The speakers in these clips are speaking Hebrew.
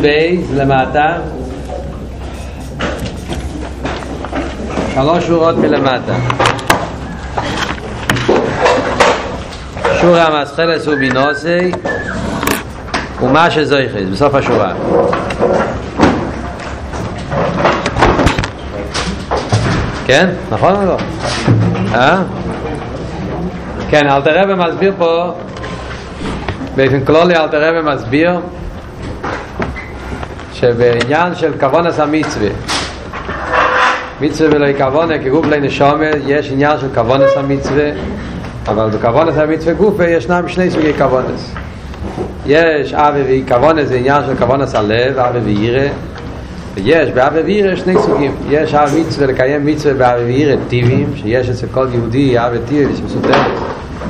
בייז למטה שלוש שורות מלמטה שורה המסחלס הוא בינוסי ומה שזויכס בסוף השורה כן? נכון או לא? אה? כן, אלתר רבי מסביר פה באופן כלולי אלתר רבי מסביר שבעניין של כוונס המצווה מצווה. ולא כוונה כגוף לא נשומה יש עניין של כוונס המצווה אבל בכוונס המצווה גופה ישנם שני סוגי כוונס. יש אבי ואי כוונס זה עניין של כוונס הלב אבי ואירה ויש באבי ואירה שני סוגים. יש אבי מצווה לקיים מצווה באבי ואירה טיבים שיש אצל כל יהודי אבי טיבי שמסותר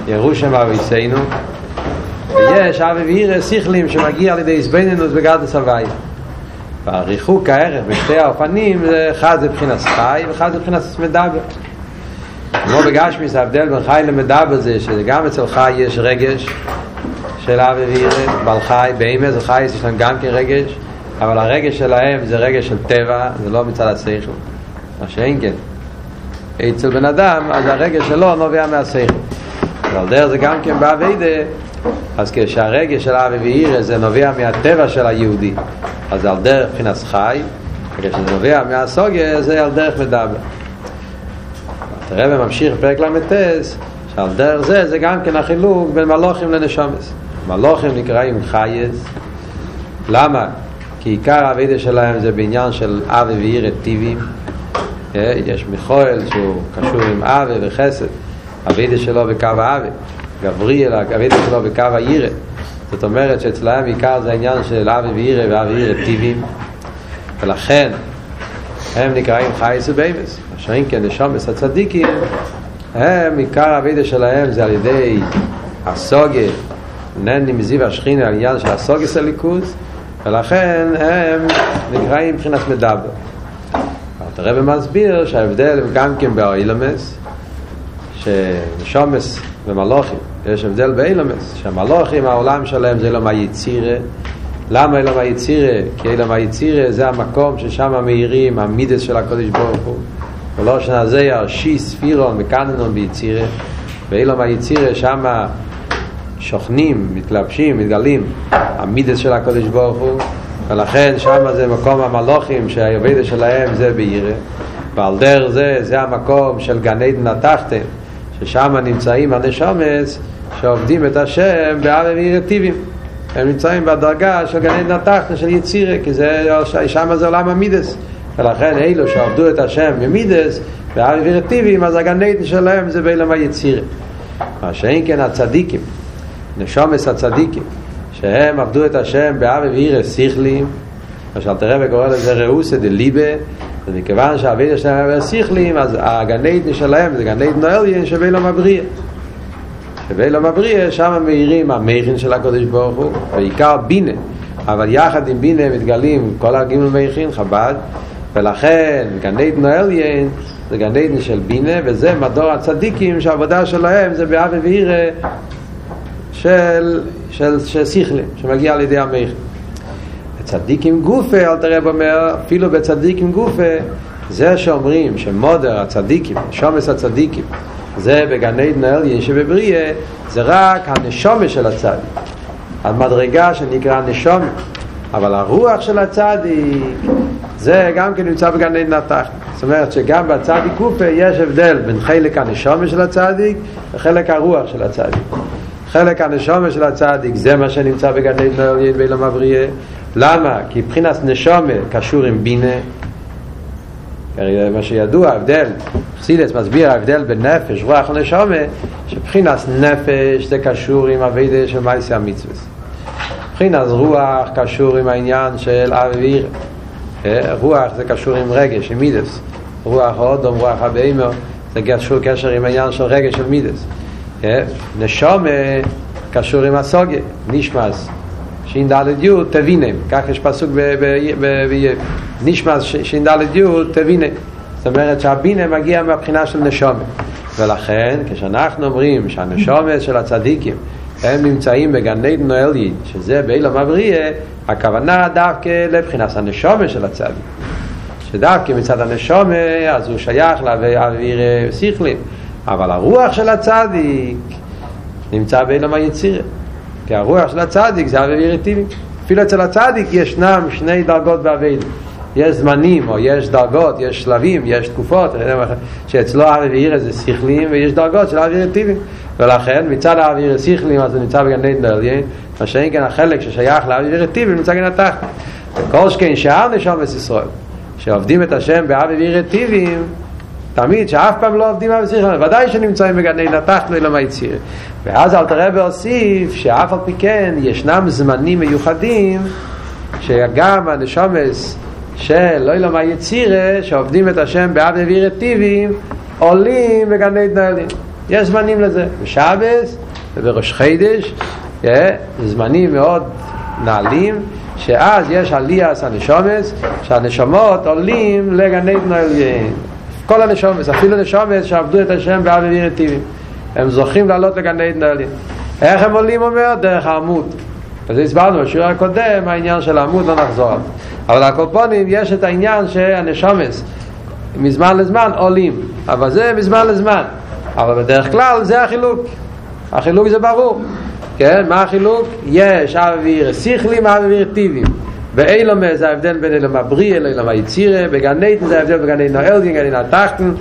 ירושם אבי סיינו ויש אבי ואירה שיכלים שמגיע לידי הסבינינוס בגדת סבי והריחוק הערך בשתי האופנים אחד זה בחינת חי ואחד זה בחינת מדבר. כמו בגשמיס ההבדל בין חי למדבר זה שגם אצל חי יש רגש של אבי ואירה בעל חי באמא זה חי יש להם גם כן רגש אבל הרגש שלהם זה רגש של טבע זה לא מצד השכל מה שאין כן. אצל בן אדם אז הרגש שלו נובע מהשכל אבל דרך זה גם כן באביידה אז כשהרגש של אבי ואירה זה נובע מהטבע של היהודי. אז על דרך מבחינת חי כשזה נובע מהסוגיה זה על דרך מדבר. הרב ממשיך פרק למטס שעל דרך זה זה גם כן החילוק בין מלוכים לנשומס. מלוכים נקראים חייס למה? כי עיקר הווידה שלהם זה בעניין של אבי ואירה טיבים. יש מיכואל שהוא קשור עם אבי וחסד. הווידה שלו בקו האבי גבריאל, הווידה שלו בקו האירה זאת אומרת שאצלהם עיקר זה העניין של אבי ואירה ואבי ואירה טיבים ולכן הם נקראים חייס וביימס. מה שאין כן נשומס הצדיקים הם עיקר הווידה שלהם זה על ידי הסוגה. נני מזיו השכינה על עניין של הסוגה סליקוס ולכן הם נקראים מבחינת מדבר. הרב מסביר שההבדל גם כן באוילמס שנשומס ומלוכים יש הבדל באילמס שהמלוכים העולם שלהם זה לא מהיצירה למה אילם היצירה? כי אילם היצירה זה המקום ששם מאירים המידס של הקודש ברוך הוא. ולא שנה זה ירשי ספירון מקננון ביצירה. ואילם היצירה שם שוכנים, מתלבשים, מתגלים המידס של הקודש ברוך הוא. ולכן שם זה מקום המלוכים שהעבודה שלהם זה בעירה. ועל דרך זה, זה המקום של גן עדן התחתן ששם נמצאים הנשומס שעובדים את השם בערב עירטיבים הם נמצאים בדרגה של גן עדן התחתן של יצירה כי זה, שם זה עולם המידס. ולכן אלו שעובדו את השם במידס בערב עירטיבים אז עדן שלהם זה בעולם היצירה. מה שאין כן הצדיקים נשומס הצדיקים שהם עבדו את השם באבי ואירס סיכלים מה שאלת רבי קורא לזה ראוסה דליבה ומכיוון שהאבידה שלהם היה סיכלים אז הגנית שלהם זה גנית נועליין שווה לו מבריא שווה לו מבריא שם מאירים המכין של הקודש ברוך הוא בעיקר בינה אבל יחד עם בינה מתגלים כל הגימל מכין חב"ד ולכן גנית נועליין זה גנית של בינה וזה מדור הצדיקים שהעבודה שלהם זה באבי ואירה של, של, של שיחלה, שמגיע על ידי המכר. בצדיק עם גופה, אל תראה אומר, אפילו בצדיק עם גופה, זה שאומרים שמודר הצדיקים, שומס הצדיקים, זה בגן עדן העליין שבבריאה, זה רק הנשומה של הצדיק. המדרגה שנקרא נשומה. אבל הרוח של הצדיק, זה גם כן נמצא בגן עדן התחת. זאת אומרת שגם בצדיק גופה יש הבדל בין חלק הנשומה של הצדיק וחלק הרוח של הצדיק. חלק הנשומה של הצדיק זה מה שנמצא בגן עדן העליין ואילם אבריה למה? כי מבחינת נשומה קשור עם בינה. מה שידוע ההבדל חסידס מסביר ההבדל בין נפש רוח ונשומה שבחינת נפש זה קשור עם הווידה של מייסי המצווה. מבחינת רוח קשור עם העניין של אוויר רוח זה קשור עם רגש, עם מידס. רוח האודום, רוח הבאימר זה קשור קשר עם העניין של רגש של מידס. נשום קשור עם הסוגיה נשמס דלת יוד תבינם כך יש פסוק שין דלת יוד תבינם זאת אומרת שהבינה מגיע מהבחינה של נשום ולכן כשאנחנו אומרים שהנשום של הצדיקים הם נמצאים בגן עדן עליין, שזה באילם אבריה, הכוונה דווקא לבחינת הנשומה של הצדיק. שדווקא מצד הנשומה, אז הוא שייך לאוויר שכלים. אבל הרוח של הצדיק נמצא באילם היצירה. כי הרוח של הצדיק זה אוויר טבעי. אפילו אצל הצדיק ישנם שני דרגות באוויר. יש זמנים, או יש דרגות, יש שלבים, יש תקופות, שאצלו האוויר זה שכלים ויש דרגות של האוויר טבעי. ולכן מצד האוויר שכלים אז הוא נמצא בגן עדן עליין, מה שאין כן החלק ששייך לאוויר טבעי נמצא גן התחת. וכל שכן שאר נשום ישראל, שעובדים את השם באוויר טבעיים, תמיד, שאף פעם לא עובדים על שכלים, ודאי שנמצאים בגן עדן התחת לא היציר. ואז אל תראה והוסיף שאף על פי כן ישנם זמנים מיוחדים שגם הנשומס של לא ילמה היצירה שעובדים את השם באב אוויר טבעיים עולים עדן עליין. יש זמנים לזה, בשבס ובראש חידש, זמנים מאוד נעלים, שאז יש עליאס הנשומס, שהנשומות עולים עדן עליין. כל הנשומס, אפילו נשומס שעבדו את השם באב אוויר טבעיים. הם זוכים לעלות לגן עדן עליין. איך הם עולים אומר? דרך העמוד. אז הסברנו בשיעור הקודם העניין של העמוד לא נחזור עליו. אבל הקופונים יש את העניין שהנשומס מזמן לזמן עולים, אבל זה מזמן לזמן. אבל בדרך כלל זה החילוק. החילוק זה ברור. כן, מה החילוק? יש אוויר שכלים, אוויר טיביים. באילומה זה ההבדל בין אילום הבריא לאילום היצירה, בגן עדן זה ההבדל בגן עדן האלגין, גן עדן התחתן,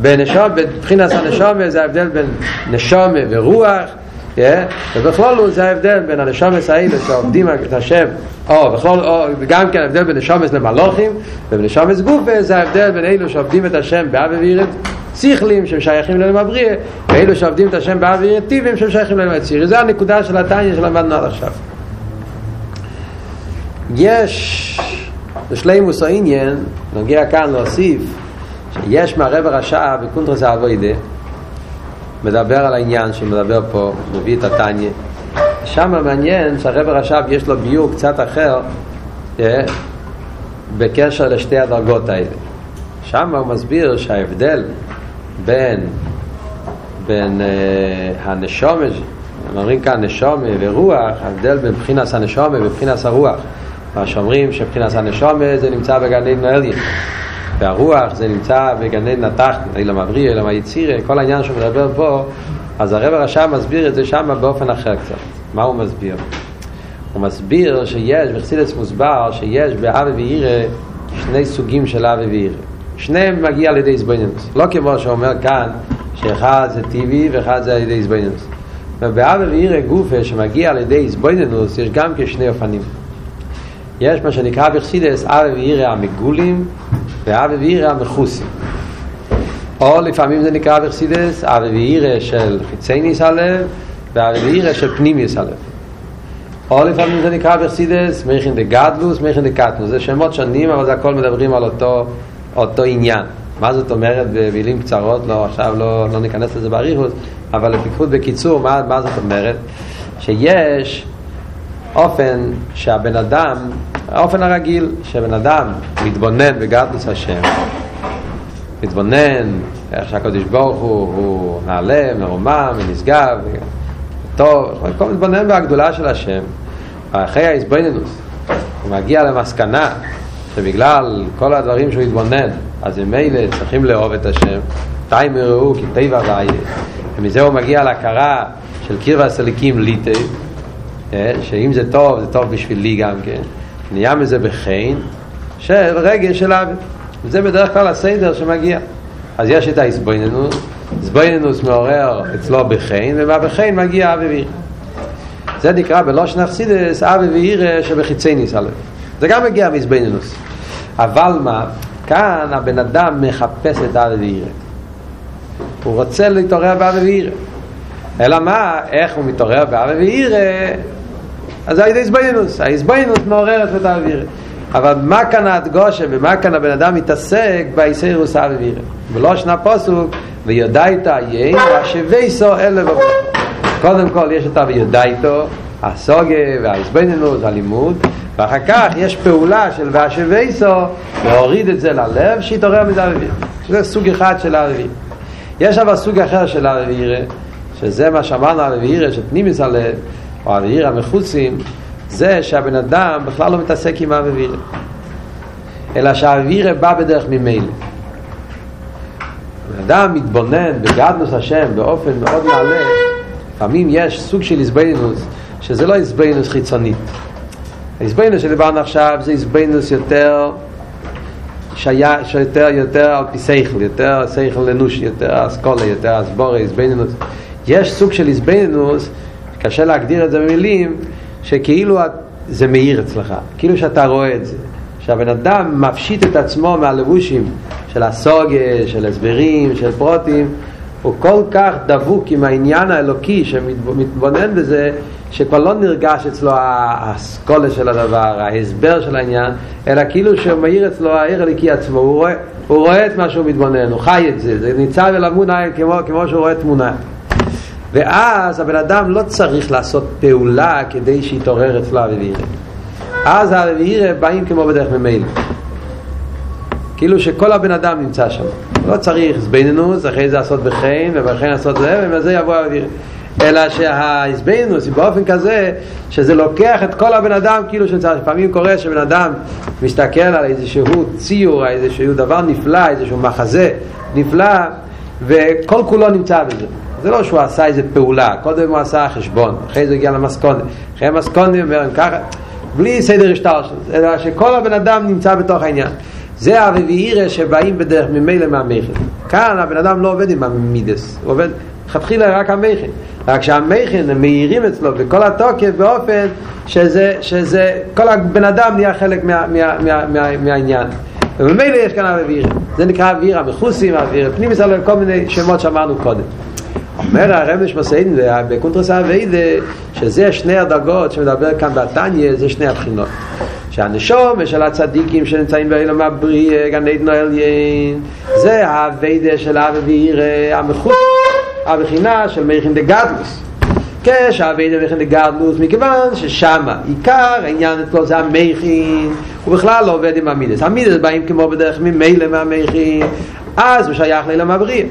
בבחינת הנשומה זה ההבדל בין נשומה ורוח, ובכלול זה ההבדל בין הנשומס האלה שעובדים את השם, או בכלול, או גם כן ההבדל בין נשומס למלוכים, ובנשומס גופה זה ההבדל בין אלו שעובדים את השם באב ואירת שכלים שהם שייכים להם הבריא, ואלו שעובדים את השם באב ואירת טיבים שהם שייכים להם הצירי. זה הנקודה של הטניה שלמדנו עד עכשיו. יש בשלימוס העניין, נוגע כאן להוסיף, שיש מהרב הרשע בקונטרס האבוידה, מדבר על העניין שמדבר פה, מביא את הטניה. שם מעניין שהרב הרש"ב יש לו ביור קצת אחר אה, בקשר לשתי הדרגות האלה. שם הוא מסביר שההבדל בין, בין אה, הנשומה, אומרים כאן נשומה ורוח, ההבדל בין בחינס הנשומה ובחינס הרוח. מה שאומרים שבחינס הנשומה זה נמצא בגן עדן. והרוח זה נמצא בגן עדן התחתן, אילם הבריא, אילם היצירה, כל העניין שהוא מדבר פה, אז הרב הרשע מסביר את זה שם באופן אחר קצת. מה הוא מסביר? הוא מסביר שיש, בחסידס מוסבר, שיש באבי ואירא שני סוגים של אבי ואירא. שניהם מגיע על ידי זבנינוס. לא כמו שאומר כאן, שאחד זה טבעי ואחד זה על ידי זבנינוס. ובאבי ואירא גופה שמגיע על ידי זבנינוס, יש גם כשני אופנים. יש מה שנקרא בחסידס אבי ואירא המגולים ואבי ואירא המכוסים. או לפעמים זה נקרא בחסידס אבי ואירא של חיצי ניס הלב ואבי ואירא של פנימיוס הלב. או לפעמים זה נקרא בחסידס מייכין דה גדלוס, מייכין דה קטנוס. זה שמות שונים אבל זה הכל מדברים על אותו, אותו עניין. מה זאת אומרת במילים קצרות, לא, עכשיו לא, לא ניכנס לזה באריכות, אבל לפיקחות בקיצור, מה, מה זאת אומרת? שיש אופן שהבן אדם, האופן הרגיל, שבן אדם מתבונן בגדלוס השם, מתבונן איך שהקדוש ברוך הוא, הוא נעלה, מרומם, ונשגב, טוב, כל מתבונן בהגדולה של השם, אחרי ההסבוננוס, הוא מגיע למסקנה שבגלל כל הדברים שהוא התבונן, אז ממילא צריכים לאהוב את השם, תיים יראו כי טבע ואיה, ומזה הוא מגיע להכרה של קרבה סליקים ליטי, שאם זה טוב, זה טוב בשבילי גם כן, נהיה מזה בחן של רגש של אבי. וזה בדרך כלל הסדר שמגיע. אז יש את ההסבויננוס, הסבויננוס מעורר אצלו בחן, ובחן מגיע אבי. זה נקרא בלושן אכסידס אבי ואיר שבחיצי ניס הלב. זה גם מגיע מהסבויננוס. אבל מה, כאן הבן אדם מחפש את אבי ואיר. הוא רוצה להתעורר באבי ואיר. אלא מה, איך הוא מתעורר באבי ואיר? אז זה על ידי מעוררת את האוויר. אבל מה כאן הדגושה ומה כאן הבן אדם מתעסק באיסאירוס האוויר ולא שנה פוסוק ויודע איתה יין והשוויסו אלה ובו קודם כל יש אותה ויודע איתו הסוגה והאיסבנינוס והלימוד ואחר כך יש פעולה של והשוויסו להוריד את זה ללב שיתעורר מזה האוויר זה סוג אחד של האוויר יש אבל סוג אחר של האוויר שזה מה שאמרנו על אבירה, שפנימיס הלב, או אבירה מחוצים, זה שהבן אדם בכלל לא מתעסק עם האבירה. אלא שהאווירה בא בדרך ממילא. בן אדם מתבונן בגדנוס השם באופן מאוד נעלה, לפעמים יש סוג של איזבנינוס, שזה לא איזבנינוס חיצונית. האיזבנינוס שדיברנו עכשיו זה איזבנינוס יותר שהיה, שיותר יותר על פי שכל, יותר שכל אנוש, יותר אסכולה, יותר אסבורה, איזבנינוס. יש סוג של איזבנינוס, קשה להגדיר את זה במילים, שכאילו זה מאיר אצלך, כאילו שאתה רואה את זה. שהבן אדם מפשיט את עצמו מהלבושים של הסוגה, של הסברים, של פרוטים, הוא כל כך דבוק עם העניין האלוקי שמתבונן בזה, שכבר לא נרגש אצלו האסכולה של הדבר, ההסבר של העניין, אלא כאילו שהוא מאיר אצלו העיר הליקי עצמו, הוא רואה, הוא רואה את מה שהוא מתבונן, הוא חי את זה, זה ניצב אל המונה כמו, כמו שהוא רואה תמונה. ואז הבן אדם לא צריך לעשות פעולה כדי שיתעורר אצלו אביבי אז הרביעירה באים כמו בדרך ממילא. כאילו שכל הבן אדם נמצא שם. לא צריך זבנינוס, אחרי זה לעשות בחן, ובחן לעשות זה, ובזה יבוא האוויר. אלא שהזבנינוס היא באופן כזה, שזה לוקח את כל הבן אדם כאילו שנמצא. לפעמים קורה שבן אדם מסתכל על איזשהו ציור, איזשהו דבר נפלא, איזשהו מחזה נפלא, וכל כולו נמצא בזה. זה לא שהוא עשה איזה פעולה, קודם הוא עשה חשבון, אחרי זה הגיע למסכונה, אחרי המסכונה, ככה, בלי סדר השטר אלא שכל הבן אדם נמצא בתוך העניין. זה הרביעירה שבאים בדרך ממילא מהמכן. כאן הבן אדם לא עובד עם המידס, הוא עובד לכתחילה רק המכן. רק שהמכן מאירים אצלו בכל התוקף באופן שזה, שזה כל הבן אדם נהיה חלק מה, מה, מה, מה, מהעניין. וממילא יש כאן הרביעירה. זה נקרא אוויר המחוסים, אוויר פנימיס, כל מיני שמות שאמרנו קודם. אומר הרמש מסעידן בקונטרס האביידה שזה שני הדרגות שמדבר כאן בתניא זה שני הבחינות. שהנשום של הצדיקים שנמצאים באילם הבריא גן עדן העליין זה האביידה של אבי ואירא המחוץ הבחינה של מייכין דגדלוס כשהאביידה מייכין דגדלוס מכיוון ששם עיקר העניין אצלו זה המייכין הוא בכלל לא עובד עם המידס. המידס באים כמו בדרך ממילא מהמייכין אז הוא שייך לאילם הבריא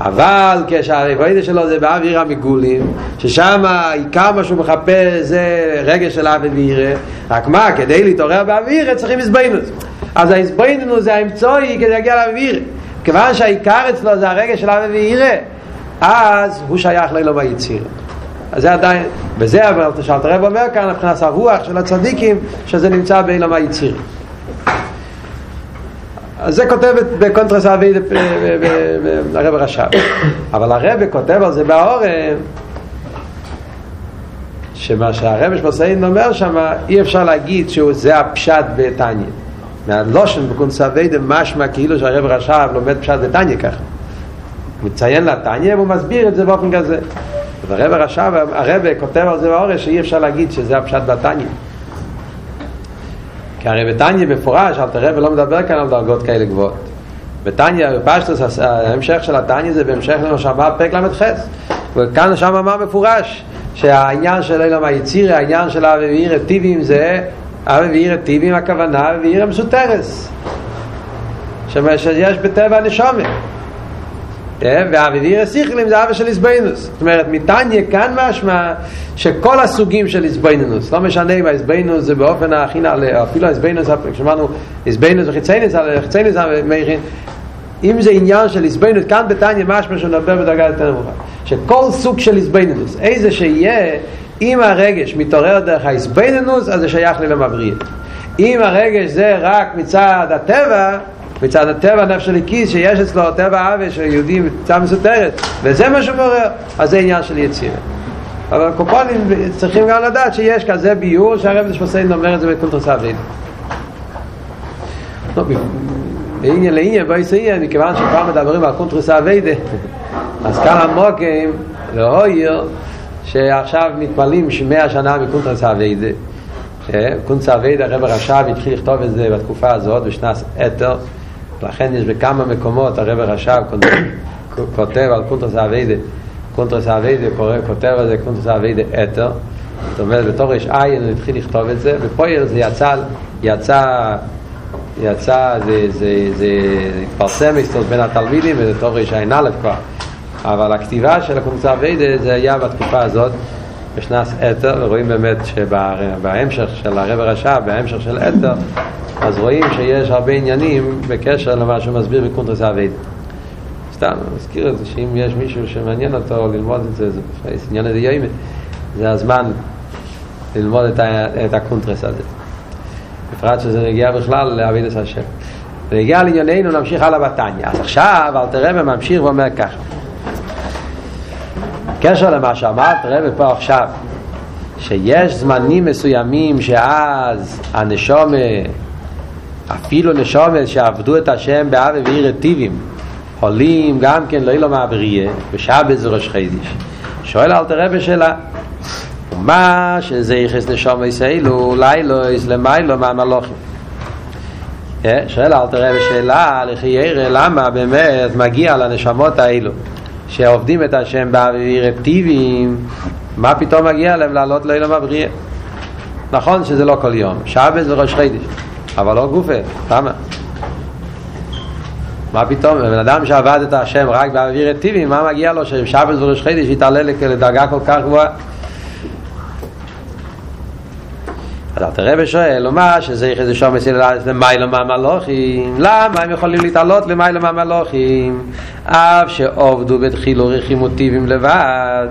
אבל כשהרבוידה שלו זה באוויר המגולים ששם עיקר מה שהוא מחפש זה רגש של אבי וירא רק מה, כדי להתעורר באוויר צריכים הסבינוס אז ההסבינוס זה האמצעי כדי להגיע לאוויר כיוון שהעיקר אצלו זה הרגש של אבי וירא אז הוא שייך לאלום היציר. זה עדיין, וזה אבל שאלת הרב אומר כאן מבחינת הרוח של הצדיקים שזה נמצא באילום היציר אז זה כותב בקונטרס אבי הרב רש"ב אבל הרב כותב על זה באורן שמה שהרב שמסיין אומר שם אי אפשר להגיד שזה הפשט בתניא. מהלושן בקונטרס אבי משמע כאילו שהרב רש"ב לומד פשט בתניא ככה. הוא מציין לתניא והוא מסביר את זה באופן כזה. והרב רש"ב הרב כותב על זה באורן שאי אפשר להגיד שזה הפשט בתניא כי הרי בתניא מפורש, אל תראה ולא מדבר כאן על דרגות כאלה גבוהות. בתניא, בפשטוס, ההמשך של התניא זה בהמשך למה שאמר פרק ל"ח. וכאן שם אמר מפורש, שהעניין של אילם היציר, העניין של אבי ואירא טיבים זה, אבי ואירא טיבים הכוונה, אבי ואירא מסותרס. שיש בטבע הנשומת. והאביביר הסיכלים זה אבא של איזבנינוס. זאת אומרת, מתניה כאן משמע שכל הסוגים של איזבנינוס לא משנה אם האיזבנינוס זה באופן הכי נעלה אפילו האיזבנינוס, כשאמרנו איזבנינוס וחיצייניס, חיצייניס אם זה עניין של איזבנינוס כאן בתניה משמע שהוא נדבר בדרגה יותר נמוכה. שכל סוג של איזבנינוס איזה שיהיה אם הרגש מתעורר דרך האיזבנינוס אז זה שייך לי למבריא אם הרגש זה רק מצד הטבע מצד הטבע נפש של הכיס שיש אצלו טבע אבי שיהודים קצת מסותרת וזה מה שמעורר אז זה עניין של יצירה. אבל קופונים צריכים גם לדעת שיש כזה ביור שהרב נשמסיין אומר את זה בקונטרס אביד לעניין לעניין בואי סעניין מכיוון שפעם מדברים על קונטרס אביד אז כאן המוקים להויר שעכשיו מתפללים שמאה שנה מקונטרס אביד קונטרס אביד הרב הרשב התחיל לכתוב את זה בתקופה הזאת בשנת אתר לכן יש בכמה מקומות הרב רש"ב כותב על קונטרס אביידה קונטרס אביידה כותב על זה קונטרס אביידה אתר. זאת אומרת בתור יש עין הוא התחיל לכתוב את זה ופויר זה יצא יצא יצא זה, זה, זה התפרסם הסתות בין התלמידים וזה תור יש עין א' כבר. אבל הכתיבה של הקונצה אביידה זה היה בתקופה הזאת בשנת עת"ר, ורואים באמת שבהמשך של הרב הרש"ב, בהמשך של עת"ר, אז רואים שיש הרבה עניינים בקשר למה שהוא מסביר בקונטרס העבודה. סתם, אני מזכיר את זה, שאם יש מישהו שמעניין אותו ללמוד את זה, זה עניין הזה יומא, זה הזמן ללמוד את, את הקונטרס הזה. בפרט שזה נגיע בכלל לעבודת השם. ונגיע לענייננו נמשיך הלאה בתניא. אז עכשיו אלטער רבי ממשיך ואומר ככה. קשר למה שאמרת, רבי פה עכשיו, שיש זמנים מסוימים שאז הנשומה, אפילו נשומה שעבדו את השם באבי ועיר רטיבים, עולים גם כן לא ילו מהבריאה, בשבת זה ראש חידיש. שואל אל תראה בשאלה, מה שזה יחס נשום יסיילו, לילו יש למיילו מהמלוכים. שואל אל תראה בשאלה, לכי ירא, למה באמת מגיע לנשמות האלו, שעובדים את השם באוויר טבעיים, מה פתאום מגיע להם לעלות לילה מבריאה? נכון שזה לא כל יום, שבת זה ראש חידיש, אבל לא גופה, למה? מה פתאום, בן אדם שעבד את השם רק באוויר טבעי, מה מגיע לו ששבת וראש חידיש יתעלה לדרגה כל כך גבוהה? אז אל תראה ושואל, מה שזה יחד זה שומס למיילו מהמלוכים למה הם יכולים להתעלות למיילו מהמלוכים אף שעובדו בתחילו רחימו טיבים לבד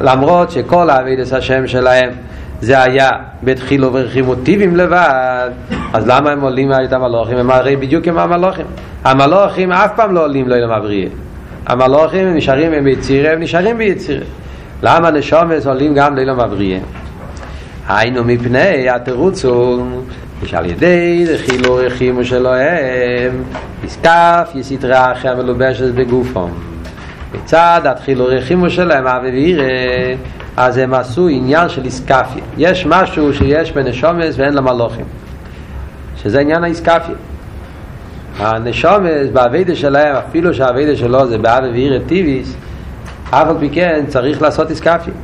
למרות שכל העבידת השם שלהם זה היה בתחילו ורחימו טיבים לבד. אז למה הם עולים את המלוכים? הם הרי בדיוק כמו המלוכים המלוכים אף פעם לא עולים לא למבריאה המלוכים הם נשארים הם ביצירה הם נשארים ביצירה. למה נשומס עולים גם לילה מבריאה היינו מפני התירוץ הוא שעל ידי דחילו רחימו שלהם יסקף יסתרה אחרי המלובשת בגופם מצד התחילו רחימו שלהם אבי וירא אז הם עשו עניין של איסקפיה יש משהו שיש בנשומס ואין למלוכים. שזה עניין האיסקפיה הנשומס בעבידה שלהם אפילו שהעבידה שלו זה באבי וירא טיביס אף על פי כן צריך לעשות איסקפיה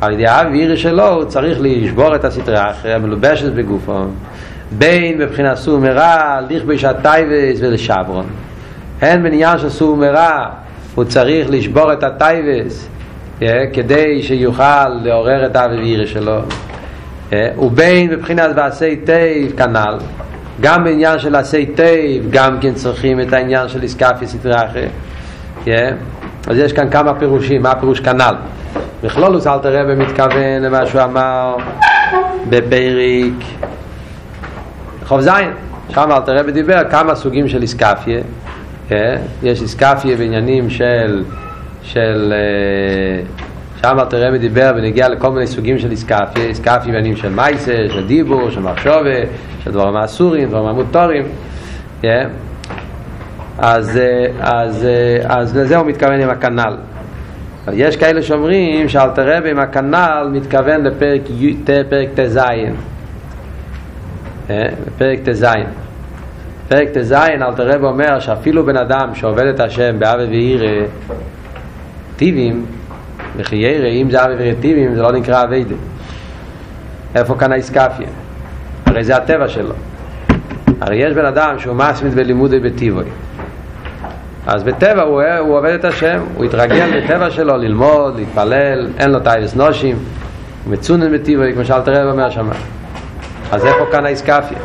על ידי האוויר שלו הוא צריך לשבור את הסטרה אחרי המלובשת בגופו בין מבחינת סור מרע לכבוש התאוות ולשברן. הן בעניין של סור מרע הוא צריך לשבור את התאוות כדי שיוכל לעורר את האהו"ר שלו. ובין מבחינת ועשה טוב כנ"ל גם בעניין של עשה טוב גם כן צריכים את העניין של אתכפיא סטרא אחרא אז יש כאן כמה פירושים מה הפירוש כנ"ל? בכללות אלטער רבי מתכוון למה שהוא אמר בפריק חוב זין שם אל תראה ודיבר כמה סוגים של איסקפיה יש איסקפיה בעניינים של של שם אל תראה ודיבר ונגיע לכל מיני סוגים של איסקפיה איסקפיה בעניינים של מייסה, של דיבור, של מחשובה של דברים האסורים, דברים המוטורים אז, אז, אז לזה הוא מתכוון עם הכנ"ל. יש כאלה שאומרים שאלתר רבי עם הכנ"ל מתכוון לפרק פרק ט"ז. פרק ט"ז. פרק ט"ז אלתר רבי אומר שאפילו בן אדם שעובד את השם באבי ואירא טיבים וכי ירא אם זה אבי ואירא טיבים זה לא נקרא אביידה איפה כאן האיסקפיה הרי זה הטבע שלו הרי יש בן אדם שהוא מסמית בלימודי בטיבוי אז בטבע הוא, הוא עובד את השם, הוא התרגל בטבע שלו ללמוד, להתפלל, אין לו תאוות נשים, הוא מצונן בטבעו, כמו שאלטער רבי אומר שם. אז איפה כאן האתכפיא?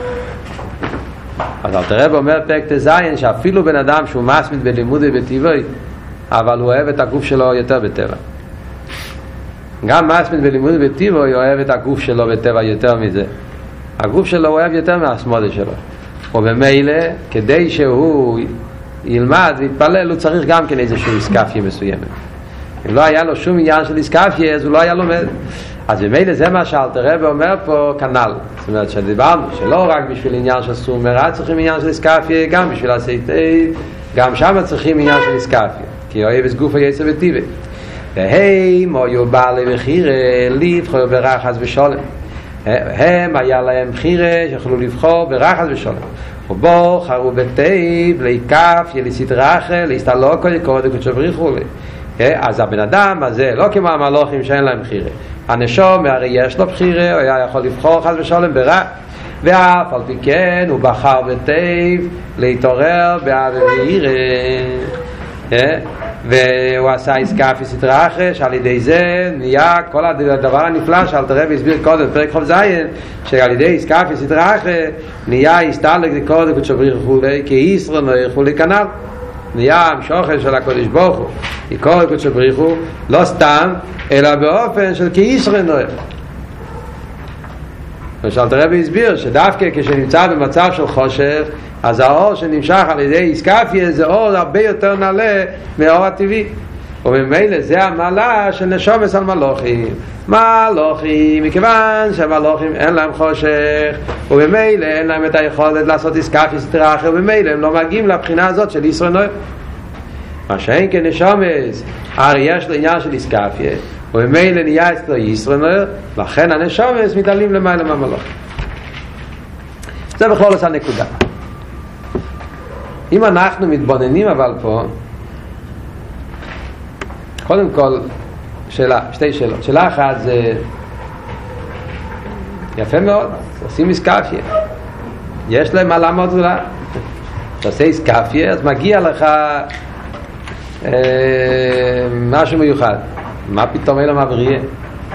אז אלטער רבי אומר פרק ט"ז שאפילו בן אדם שהוא מתמיד בלימודו בטבעו, אבל הוא אוהב את הגוף שלו יותר בטבע. גם מתמיד בלימודו בטבעו אוהב את הגוף שלו בטבע יותר מזה. הגוף שלו אוהב יותר מההתמדה שלו. ובמילא, כדי שהוא ילמד ויתפלל, הוא צריך גם כן איזושהי איסקפיה מסוימת. אם לא היה לו שום עניין של איסקפיה, אז הוא לא היה לומד. אז במילא זה מה שאלתר רבי אומר פה כנ"ל. זאת אומרת שדיברנו שלא רק בשביל עניין של סור מרע צריכים עניין של איסקפיה, גם בשביל הסייטי, גם שם צריכים עניין של איסקפיה. כי אוהב את גוף היצר וטיבה. והם היו בעלי בחירה לבחור ברחס ושולם. הם היה להם בחירה שיכולו לבחור ברחס ושולם. ובוחרו בטייב להיקף יליסית רחל להסתלוקו יקורת וקודשו בריחו אז הבן אדם הזה לא כמו המלוכים שאין להם בחירה הנשום הרי יש לו בחירה הוא היה יכול לבחור חס ושולם ברע ואף על פי כן הוא בחר בטייב להתעורר באבי ואירה והוא עשה עסקה סדרה אחרי שעל ידי זה נהיה כל הדבר הנפלא שאלתר רבי הסביר קודם פרק חוב זיין שעל ידי עסקה סדרה אחרי נהיה הסתלק לקודם וצ'בריך וכולי כי ישרון וכולי כנ"ל נהיה המשוכן של הקודש ברוך הוא. יקור קודש בריך הוא לא סתם אלא באופן של כישרן נועה למשל תרבי הסביר שדווקא כשנמצא במצב של חושך אז האור שנמשך על ידי איסקפיה זה אור הרבה יותר נעלה מהאור הטבעי. וממילא זה המעלה של נשומס על מלוכים. מלוכים, מכיוון שהמלוכים אין להם חושך ובמילא אין להם את היכולת לעשות איסקפיה סתרה אחר ובמילא הם לא מגיעים לבחינה הזאת של ישראל נויר מה שאין כנשומס הרי יש לו עניין של איסקפיה ובמילא נהיה אצלו ישראל נויר לכן הנשומס מתעלים למעלה מהמלוכים זה בכלול עושה נקודה. אם אנחנו מתבוננים אבל פה קודם כל שאלה, שתי שאלות. שאלה אחת זה יפה מאוד, עושים איסקפיה יש להם מעלה מאוד גדולה כשעושה איסקפיה אז מגיע לך אה, משהו מיוחד מה פתאום אלו מבריא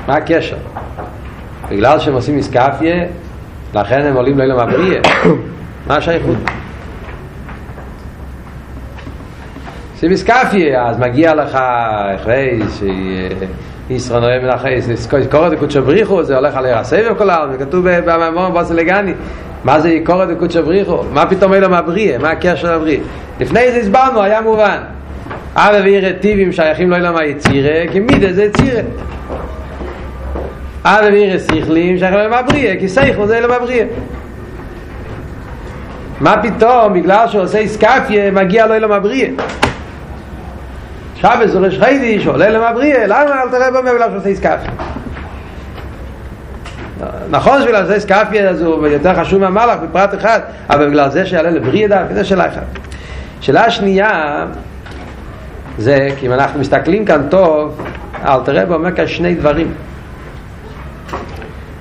מה הקשר בגלל שהם עושים איסקפיה לכן הם עולים לאלו מבריא מה השייכות עושים איסקפיה, אז מגיע לך אחרי שישראל נראה מן אחרי, קורא דקודשו בריחו, זה הולך על הסבב כל העולם, זה כתוב במאמור בוסלגני, מה זה יקורא דקודשו בריחו? מה פתאום אלו מהבריא? מה הקשר לבריא? לפני זה הסברנו, היה מובן. אבא ועיר טיבים שייכים לו אלו מהיצירה, כי מידה זה יצירה. אבא ועיר שכלים שייכים לו מהבריא, כי סייכו זה אלו מהבריא. מה פתאום, בגלל שהוא עושה איסקפיה, מגיע לו אלו מהבריא. שבס הוא ראש חיידיש, עולה למבריא, למה אל תראה בו בגלל שעושה איסקפיה? נכון שבגלל זה איסקפיה אז הוא יותר חשוב מהמלאך בפרט אחד, אבל בגלל זה שיעלה לבריא דווקא, זה שאלה אחת. שאלה שנייה, זה כי אם אנחנו מסתכלים כאן טוב, אל תראה בו אומר כאן שני דברים.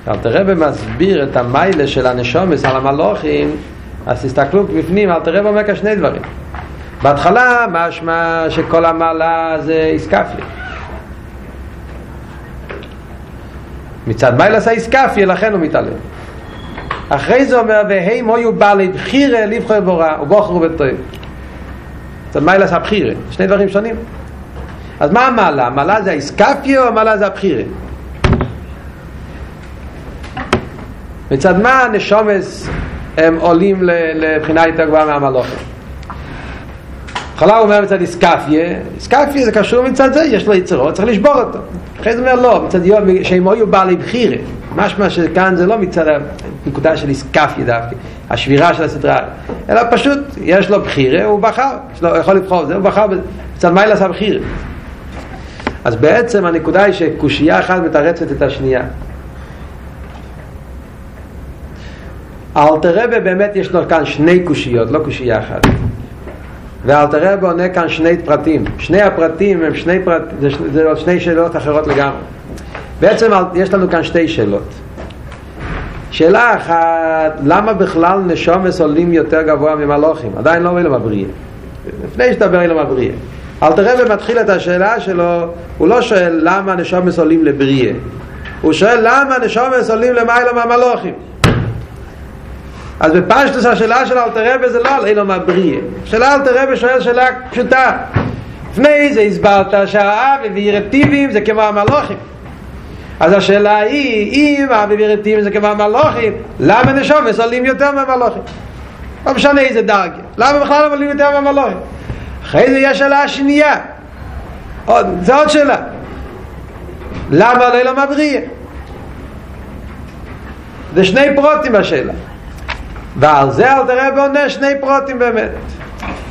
אל תראה מסביר את המיילה של הנשומס על המלוכים, אז תסתכלו בפנים, אל תראה בו אומר כאן שני דברים. בהתחלה משמע שכל המעלה זה איסקפיה מצד מיילס האיסקפיה לכן הוא מתעלם אחרי זה אומר והם היו בעלי בחירה לבחור בורא ובוחרו בטוב מצד מיילס הבחירה שני דברים שונים אז מה המעלה? המעלה זה האיסקפיה או המעלה זה הבחירה? מצד מה הנשומס הם עולים לבחינה יותר גבוהה מהמלוכים בהתחלה הוא אומר מצד איסקפיה, איסקפיה זה קשור מצד זה, יש לו יצרות, צריך לשבור אותו. אחרי זה אומר לא, מצד יום, שהם היו בעלי בחירה. משמע שכאן זה לא מצד הנקודה של איסקפיה דווקא, השבירה של הסדרה, אלא פשוט, יש לו בחירה, הוא בחר, לו, יכול לבחור זה, הוא בחר מצד מיילה עשה בחירה. אז בעצם הנקודה היא שקושייה אחת מתרצת את השנייה. האלתר רבה באמת יש לו כאן שני קושיות, לא קושייה אחת. ואלתר רב עונה כאן שני פרטים שני הפרטים הם שני פרט, זה, זה שני שאלות אחרות לגמרי בעצם יש לנו כאן שתי שאלות. שאלה אחת למה בכלל נשומס עולים יותר גבוה ממלוכים? עדיין לא אילם הבריא לפני שתדבר אילם הבריא אלתר רב מתחיל את השאלה שלו הוא לא שואל למה נשומס עולים לבריא הוא שואל למה נשומס עולים למעלה מהמלוכים. אז בפשטוס השאלה של אלתר רבי זה לא על אילו מבריא שאלה אלתר רבי שואל שאלה פשוטה. לפני זה הסברת שהאב וירטיבים זה כמו המלוכים אז השאלה היא אם האב וירטיבים זה כמו המלוכים למה נשומס עולים יותר מהמלוכים. לא משנה איזה דרגה למה בכלל לא עולים יותר מהמלוכים? אחרי זה יש שאלה שנייה. עוד, זה עוד שאלה. למה לא אילו מבריא זה שני פרוטים בשאלה ועל זה אל תראה בעונה שני פרוטים באמת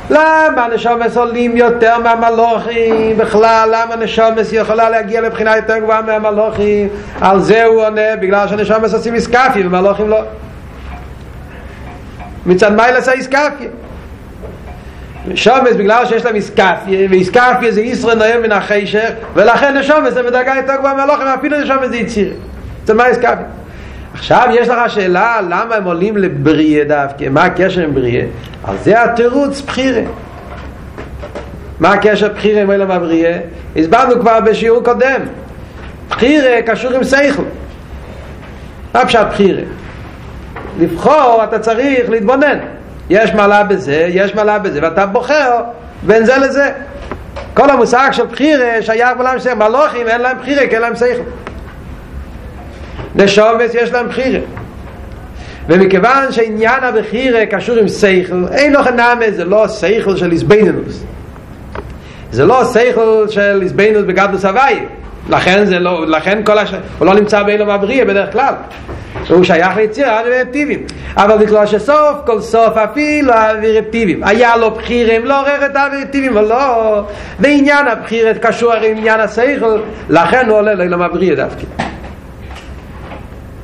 למה נשומס עולים יותר מהמלוכים? בכלל למה נשומס יכולה להגיע לבחינה יותר גבוהה מהמלוכים? על זה הוא עונה בגלל שנשומס עושים איסקפיה ומלוכים לא. מצד מיילס האיסקפיה שומס בגלל שיש להם איסקפיה ואיסקפיה זה ישראל נוהם מן החשך ולכן נשומס זה בדרגה יותר גבוהה מהמלוכים אפילו נשומס זה יציר. זה מה איסקפיה עכשיו יש לך שאלה למה הם עולים לבריאה דווקא, מה הקשר עם בריאה? אז זה התירוץ בחירה. מה הקשר בחירה עם אילם הבריאה? הסברנו כבר בשיעור קודם בחירה קשור עם שכל מה פשט בחירה? לבחור אתה צריך להתבונן יש מעלה בזה, יש מעלה בזה ואתה בוחר בין זה לזה כל המושג של בחירה שייך בעולם של מלוכים אין להם בחירה כי אין להם שכל נשומס יש להם בחירה. ומכיוון שעניין הבחירה קשור עם שכל אין לו חנמה זה לא שכל של איזבנינוס. זה לא שכל של איזבנינוס בגדלוס הוואי לכן זה לא, לכן כל הש... הוא לא נמצא באילום הבריאה בדרך כלל. הוא שייך ליצירה ורפטיבים אבל בגלל שסוף כל סוף אפילו הרפטיבים היה לו בחירים לא עורר את הרפטיבים לא. ועניין הבחירת קשור הרי עם עניין השכל. לכן הוא עולה לאילום הבריאה דווקא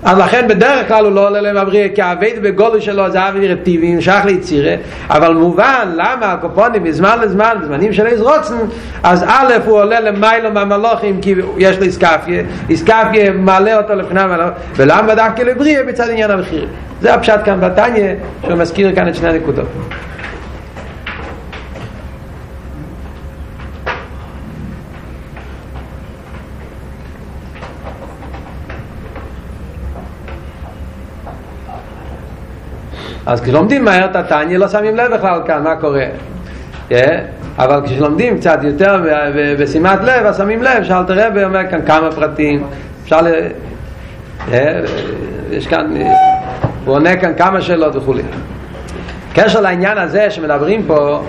אז לכן בדרך כלל הוא לא עולה להם הבריא כי העבד בגודל שלו זה אבי רטיבי נשך ליצירה. אבל מובן למה הקופונים מזמן לזמן בזמנים של איזרוצן אז א' הוא עולה למיילו מהמלוכים כי יש לו איסקפיה איסקפיה מעלה אותו לבחינה ולמה דווקא לבריא בצד עניין המחיר זה הפשט כאן בתניה שהוא מזכיר כאן את שני הנקודות אז כשלומדים מהר את התניא לא שמים לב בכלל כאן מה קורה. yeah, אבל כשלומדים קצת יותר בשימת לב אז שמים לב שאלתר רבי אומר כאן כמה פרטים. אפשר ל... Yeah, יש כאן הוא עונה כאן כמה שאלות וכולי קשר לעניין הזה שמדברים פה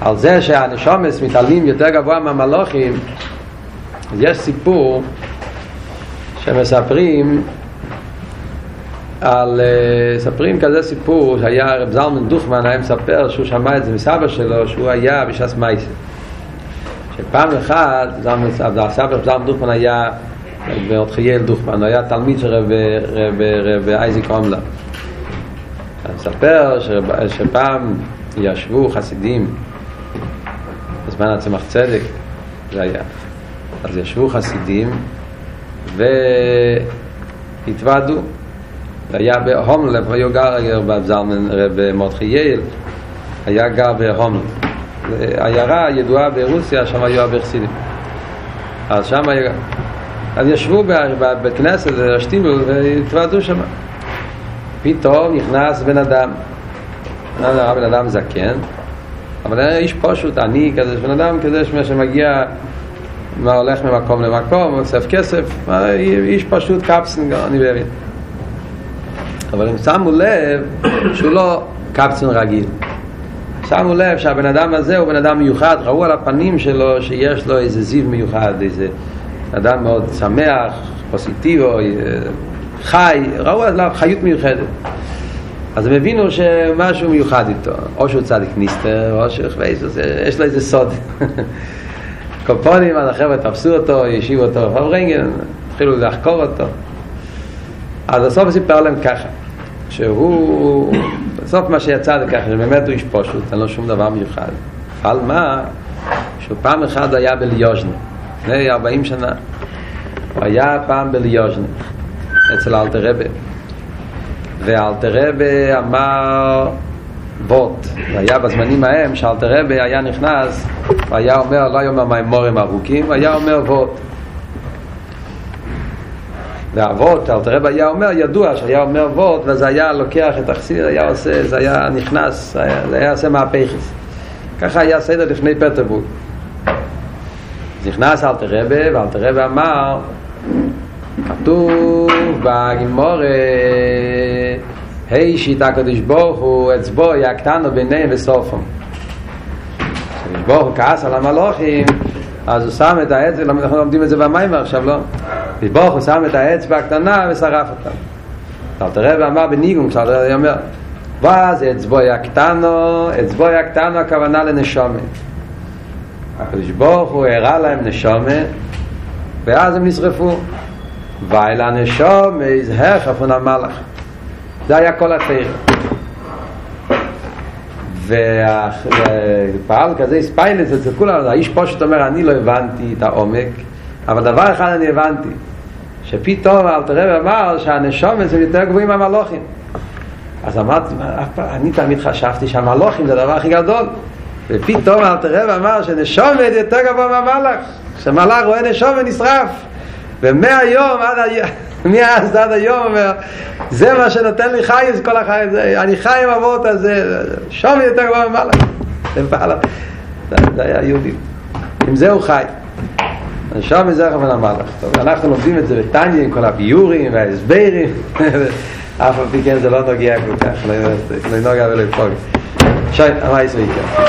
על זה שהנשומס מתעלים יותר גבוה מהמלוכים יש סיפור שמספרים על ספרים כזה סיפור שהיה רב זלמן דוכמן היה מספר שהוא שמע את זה מסבא שלו שהוא היה בשס מייסה שפעם אחת הסבא רב זלמן דוכמן היה מאוד חייל דוכמן הוא היה תלמיד של רב, אייזיק עומלה הוא מספר שפעם ישבו חסידים בזמן הצמח צדק זה היה. אז ישבו חסידים והתוועדו היה בהומלב, היה גר בזלמן רב מותחי יעל, היה גר בהומלב. עיירה ידועה ברוסיה, שם היו הרבה חסידים. אז שם היה... אז ישבו בבית כנסת, השתילו, והתוועדו שם. פתאום נכנס בן אדם. היה בן אדם זקן, אבל היה איש פשוט, עני כזה, בן אדם כזה שמגיע, הולך ממקום למקום, אוסף כסף, איש פשוט קפסן, אני מבין. אבל הם שמו לב שהוא לא קפצן רגיל. שמו לב שהבן אדם הזה הוא בן אדם מיוחד ראו על הפנים שלו שיש לו איזה זיו מיוחד איזה אדם מאוד שמח, פוסיטיבו חי, ראו עליו חיות מיוחדת. אז הם הבינו שמשהו מיוחד איתו. או שהוא צדיק ניסטר או שהוא יש לו איזה סוד. קופונים, אז החבר'ה תפסו אותו, ישיבו אותו. בפברנגן, התחילו לחקור אותו אז הסוף סיפר להם ככה שהוא, בסוף מה שיצא זה ככה, שבאמת הוא איש פשוט, אין לו שום דבר מיוחד. אבל מה, שהוא פעם אחד היה בליוז'נה לפני 40 שנה. הוא היה פעם בליוז'נה אצל אלתר רבה ואלתר רבה אמר בוט, והיה בזמנים ההם שאלתר רבה היה נכנס והיה אומר, לא היה אומר מימורים ארוכים, היה אומר בוט ואבות, אל תראה היה אומר, ידוע שהיה אומר אבות, וזה היה לוקח את החסיר, היה עושה, זה היה נכנס, זה היה עושה מהפכס. ככה היה סדר לפני פטרבורג. נכנס אל תרבה, ואל תרבה אמר, כתוב בגימור, היי שיטה הקדוש ברוך הוא אצבו יקטנו ביניהם וסופם. ברוך הוא כעס על המלוכים, אז הוא שם את העץ, אנחנו לומדים את זה במים עכשיו, לא? ברוך הוא שם את האצבע הקטנה ושרף אותה אבל תראה ואמר בניגון כשאתה יודע אומר ואז אצבוי הקטנו אצבוי הקטנו הכוונה לנשומת הקדוש ברוך הוא הראה להם נשומת ואז הם נשרפו ואל הנשום יזהר חפון המלאך זה היה כל התאיר ופעל כזה ספיילס אצל כולם האיש פשוט אומר אני לא הבנתי את העומק אבל דבר אחד אני הבנתי שפתאום אל תראה ואמר שהנשומת זה יותר גבוהים מהמלוכים. אז אמרתי, אני תמיד חשבתי שהמלוכים זה הדבר הכי גדול. ופתאום אל תראה אמר שנשומת יותר גבוה מהמלאך כשמלאך רואה נשום ונשרף ומהיום עד היום מאז עד היום אומר זה מה שנותן לי חי כל החי הזה אני חי עם אבות הזה שום יותר גבוה ממלאך זה היה יהודי. עם זה הוא חי שם זה רחמן המלאך טוב, אנחנו לומדים את זה בטניה עם כל הביורים וההסברים. אף על פי כן זה לא נוגע כל כך לא נוגע ולא יפוג שי, מה יש כאן?